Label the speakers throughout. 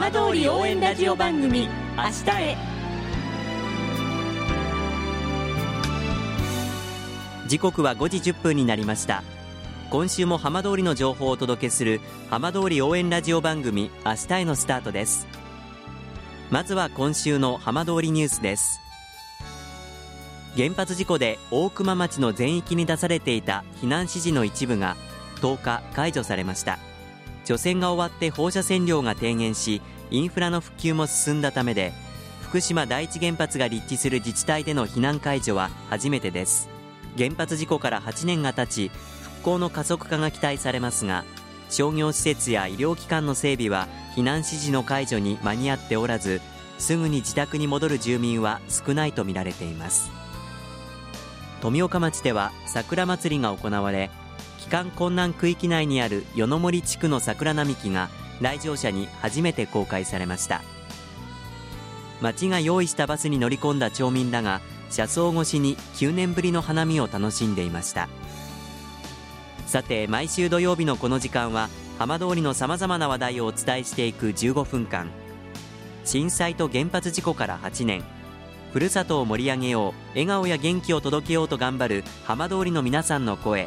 Speaker 1: 浜通り応援ラジオ番組「明日へ」
Speaker 2: 時刻は5時1分になりました。今週も浜通りの情報をお届けする浜通り応援ラジオ番組明日へのスタートです。まずは今週の浜通りニュースです。原発事故で大熊町の全域に出されていた避難指示の一部が10日解除されました。除染が終わって放射線量が低減しインフラの復旧も進んだためで福島第一原発が立地する自治体での避難解除は初めてです。原発事故から8年が経ち復興の加速化が期待されますが商業施設や医療機関の整備は避難指示の解除に間に合っておらずすぐに自宅に戻る住民は少ないとみられています。富岡町では桜まつりが行われ帰還困難区域内にある与の森地区の桜並木が来場者に初めて公開されました。町が用意したバスに乗り込んだ町民らが車窓越しに9年ぶりの花見を楽しんでいました。さて毎週土曜日のこの時間は浜通りのさまざまな話題をお伝えしていく15分間。震災と原発事故から8年。ふるさとを盛り上げよう笑顔や元気を届けようと頑張る浜通りの皆さんの声。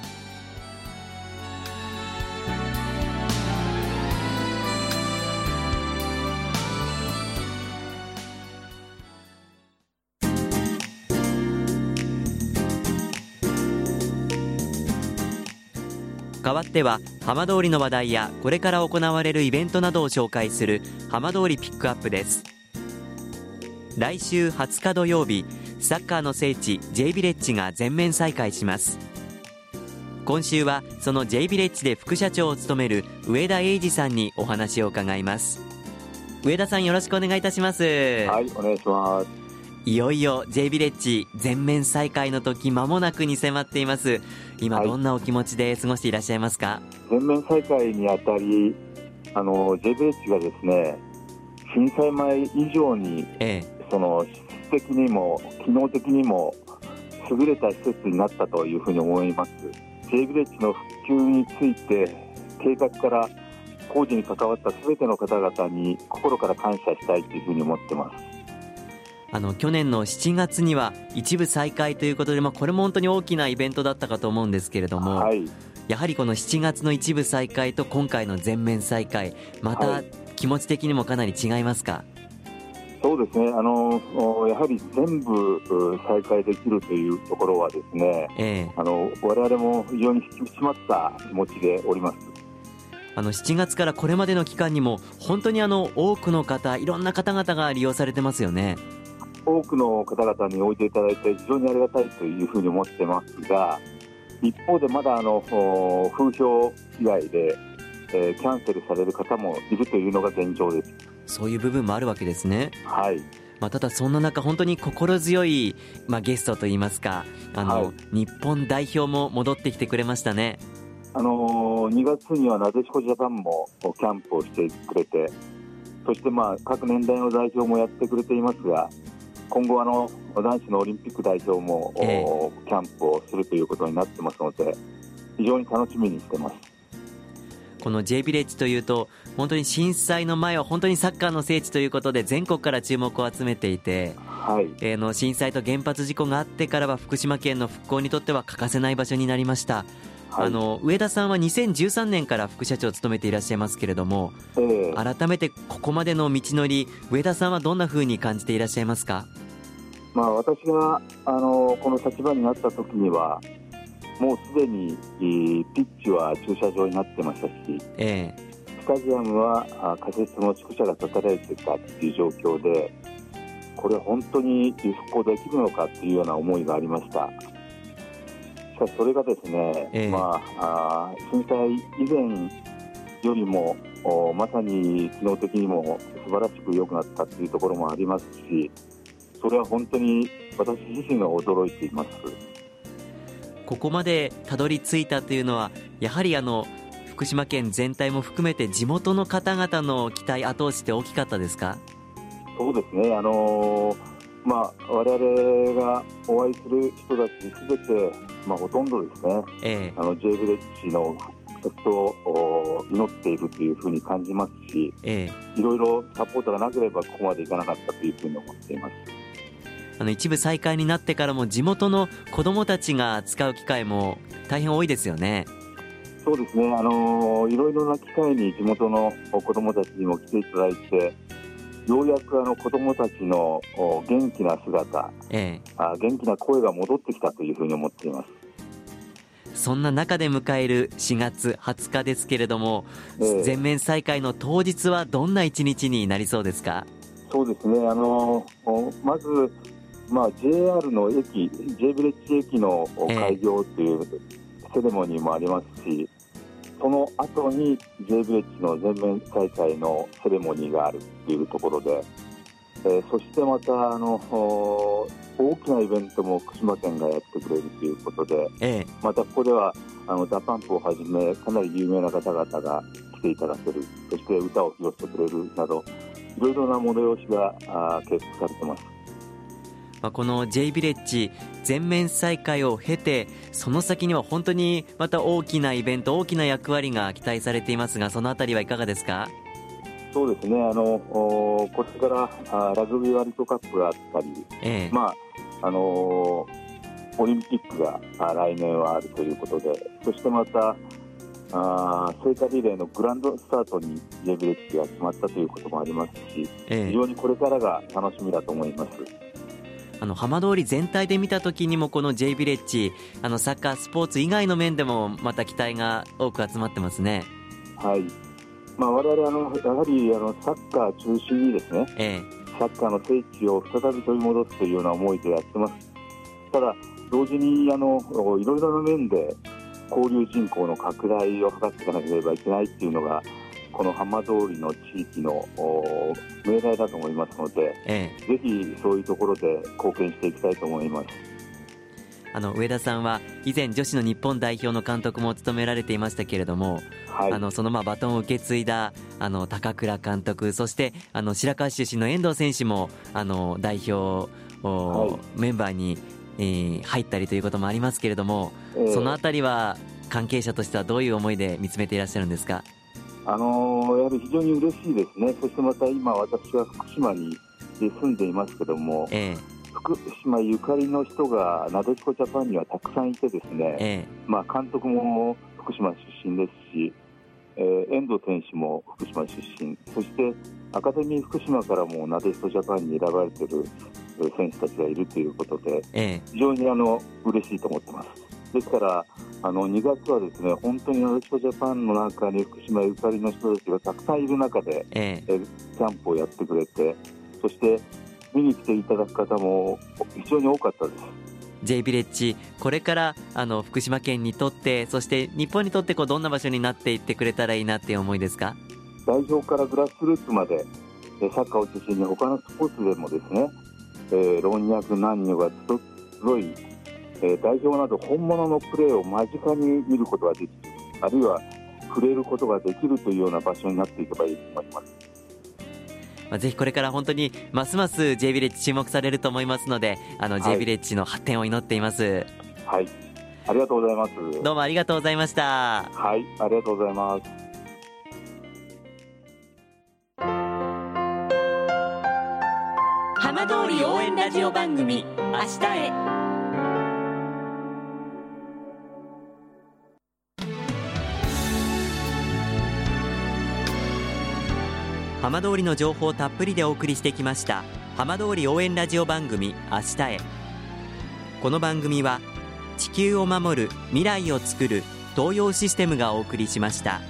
Speaker 2: 代わっては浜通りの話題やこれから行われるイベントなどを紹介する浜通りピックアップです。来週20日土曜日サッカーの聖地 J ビレッジが全面再開します。今週はその J ビレッジで副社長を務める上田英二さんにお話を伺います。上田さんよろしくお願いいたします。
Speaker 3: はいお願いします。
Speaker 2: いよいよ J ビレッジ全面再開の時間もなくに迫っています。今どんなお気持ちで過ごしていらっしゃいますか、はい、
Speaker 3: 全面再開にあたりあの J ビレッジがですね震災前以上に、ええ、その質的にも機能的にも優れた施設になったというふうに思います。J ビレッジの復旧について計画から工事に関わったすべての方々に心から感謝したいというふうに思ってます
Speaker 2: あの去年の7月には一部再開ということで、まあ、これも本当に大きなイベントだったかと思うんですけれども、はい、やはりこの7月の一部再開と今回の全面再開また気持ち的にもかなり違いますか、はい、
Speaker 3: そうですね。あのやはり全部再開できるというところはですね、えー、あの我々も非常に引き締まった気持ちでおります。
Speaker 2: あの7月からこれまでの期間にも本当にあの多くの方いろんな方々が利用されてますよね。
Speaker 3: 多くの方々においていただいて非常にありがたいというふうに思ってますが一方でまだあの風評被害で、えー、キャンセルされる方もいるというのが現状です。
Speaker 2: そういう部分もあるわけですね。
Speaker 3: はい。
Speaker 2: まあ、ただそんな中本当に心強い、まあ、ゲストといいますかあの、はい、日本代表も戻ってきてくれましたね。
Speaker 3: あの2月にはなでしこジャパンもキャンプをしてくれてそしてまあ各年代の代表もやってくれていますが今後あの男子のオリンピック代表も、えー、キャンプをするということになってますので非常に楽しみにしてます。
Speaker 2: この J ビレッジというと本当に震災の前は本当にサッカーの聖地ということで全国から注目を集めていて、はい。えー、の震災と原発事故があってからは福島県の復興にとっては欠かせない場所になりました。はい、あの上田さんは2013年から副社長を務めていらっしゃいますけれども、えー、改めてここまでの道のり上田さんはどんなふうに感じていらっしゃいますか、
Speaker 3: まあ、私があのこの立場になった時にはもうすでにピッチは駐車場になってましたし、えー、スタジアムは仮設の宿舎が建てられていたという状況でこれは本当に復興できるのかというような思いがありました。かしそれがですね、えー、まあ、あ震災以前よりもまさに機能的にも素晴らしく良くなったというところもありますしそれは本当に私自身が驚いています。
Speaker 2: ここまでたどり着いたというのはやはりあの福島県全体も含めて地元の方々の期待後押しって大きかったですか？
Speaker 3: そうですね、あのー、まあ、我々がお会いする人たちすべて、まあ、ほとんどですね、ええ、あの J ヴレッジの復活を祈っているというふうに感じますし、ええ、いろいろサポートがなければここまでいかなかったというふうに思っています。
Speaker 2: あの一部再開になってからも地元の子どもたちが使う機会も大変多いですよね。
Speaker 3: そうですね、あのいろいろな機会に地元の子どもたちにも来ていただいて、ようやくあの子どもたちの元気な姿、ええ、あ元気な声が戻ってきたというふうに思っています。
Speaker 2: そんな中で迎える4月20日ですけれども、えー、全面再開の当日はどんな一日になりそうですか？
Speaker 3: そうですね、あのまず、まあ、JR の駅、J ブレッジ駅の開業というセレモニーもありますし、その後に J ブレッジの全面再開のセレモニーがあるというところで、えー、そしてまたあの大きなイベントも福島県がやってくれるということで、ええ、またここではあの DA PUMP をはじめかなり有名な方々が来ていただけるそして歌を披露してくれるなどいろいろな催しがあ計画されてます。
Speaker 2: まあ、この J ビレッジ全面再開を経てその先には本当にまた大きなイベント大きな役割が期待されていますがそのあたりはいかがですか？
Speaker 3: そうですね。あのこれからあラグビーワールドカップがあったり、ええ、まああのオリンピックが来年はあるということでそしてまたあ聖火リレーのグランドスタートに J ビレッジが決まったということもありますし、ええ、非常にこれからが楽しみだと思います。
Speaker 2: あの浜通り全体で見たときにもこの J ビレッジあのサッカースポーツ以外の面でもまた期待が多く集まってますね。
Speaker 3: はいまあ、我々あのやはりあのサッカー中心にですね、ええ、サッカーの聖地を再び取り戻すというような思いでやってます。ただ同時にあのいろいろな面で交流人口の拡大を図っていかなければいけないっていうのがこの浜通りの地域の命題だと思いますので、ええ、ぜひそういうところで貢献していきたいと思います。
Speaker 2: あの上田さんは以前女子の日本代表の監督も務められていましたけれども、はい、あのそのまあバトンを受け継いだあの高倉監督そしてあの白河市出身の遠藤選手もあの代表、はい、メンバーに、えー、入ったりということもありますけれども、えー、そのあたりは関係者としてはどういう思いで見つめていらっしゃるんですか？
Speaker 3: あのー、やはり非常に嬉しいですね、そしてまた今、私は福島に住んでいますけども、ええ。福島ゆかりの人がなでしこジャパンにはたくさんいてですね、ええ、まあ、監督も福島出身ですし、えー、遠藤選手も福島出身そしてアカデミー福島からもなでしこジャパンに選ばれている選手たちがいるということで、ええ、非常にあの嬉しいと思ってます。ですからあの2月はですね本当になでしこジャパンの中に福島ゆかりの人たちがたくさんいる中で、ええ、キャンプをやってくれてそして見に来ていただく方も非常に多かったです。
Speaker 2: J ビレッジ、これからあの福島県にとって、そして日本にとってこうどんな場所になっていってくれたらいいなっていう思いですか？
Speaker 3: 代表からグラスルーツまで、サッカーを中心に他のスポーツでもですね、えー、老若男女が集い、えー、代表など本物のプレーを間近に見ることができる、あるいは触れることができるというような場所になっていけばいいと思います。
Speaker 2: まあ、ぜひこれから本当にますます J ビレッジ注目されると思いますのであの J ビレッジの発展を祈っています。
Speaker 3: はい、ありがとうございます。
Speaker 2: どうもありがとうございました。
Speaker 3: はい、ありがとうございます。
Speaker 1: 浜通り応援ラジオ番組明日へ
Speaker 2: 浜通りの情報をたっぷりでお送りしてきました浜通り応援ラジオ番組明日へこの番組は地球を守る未来をつくる東洋システムがお送りしました。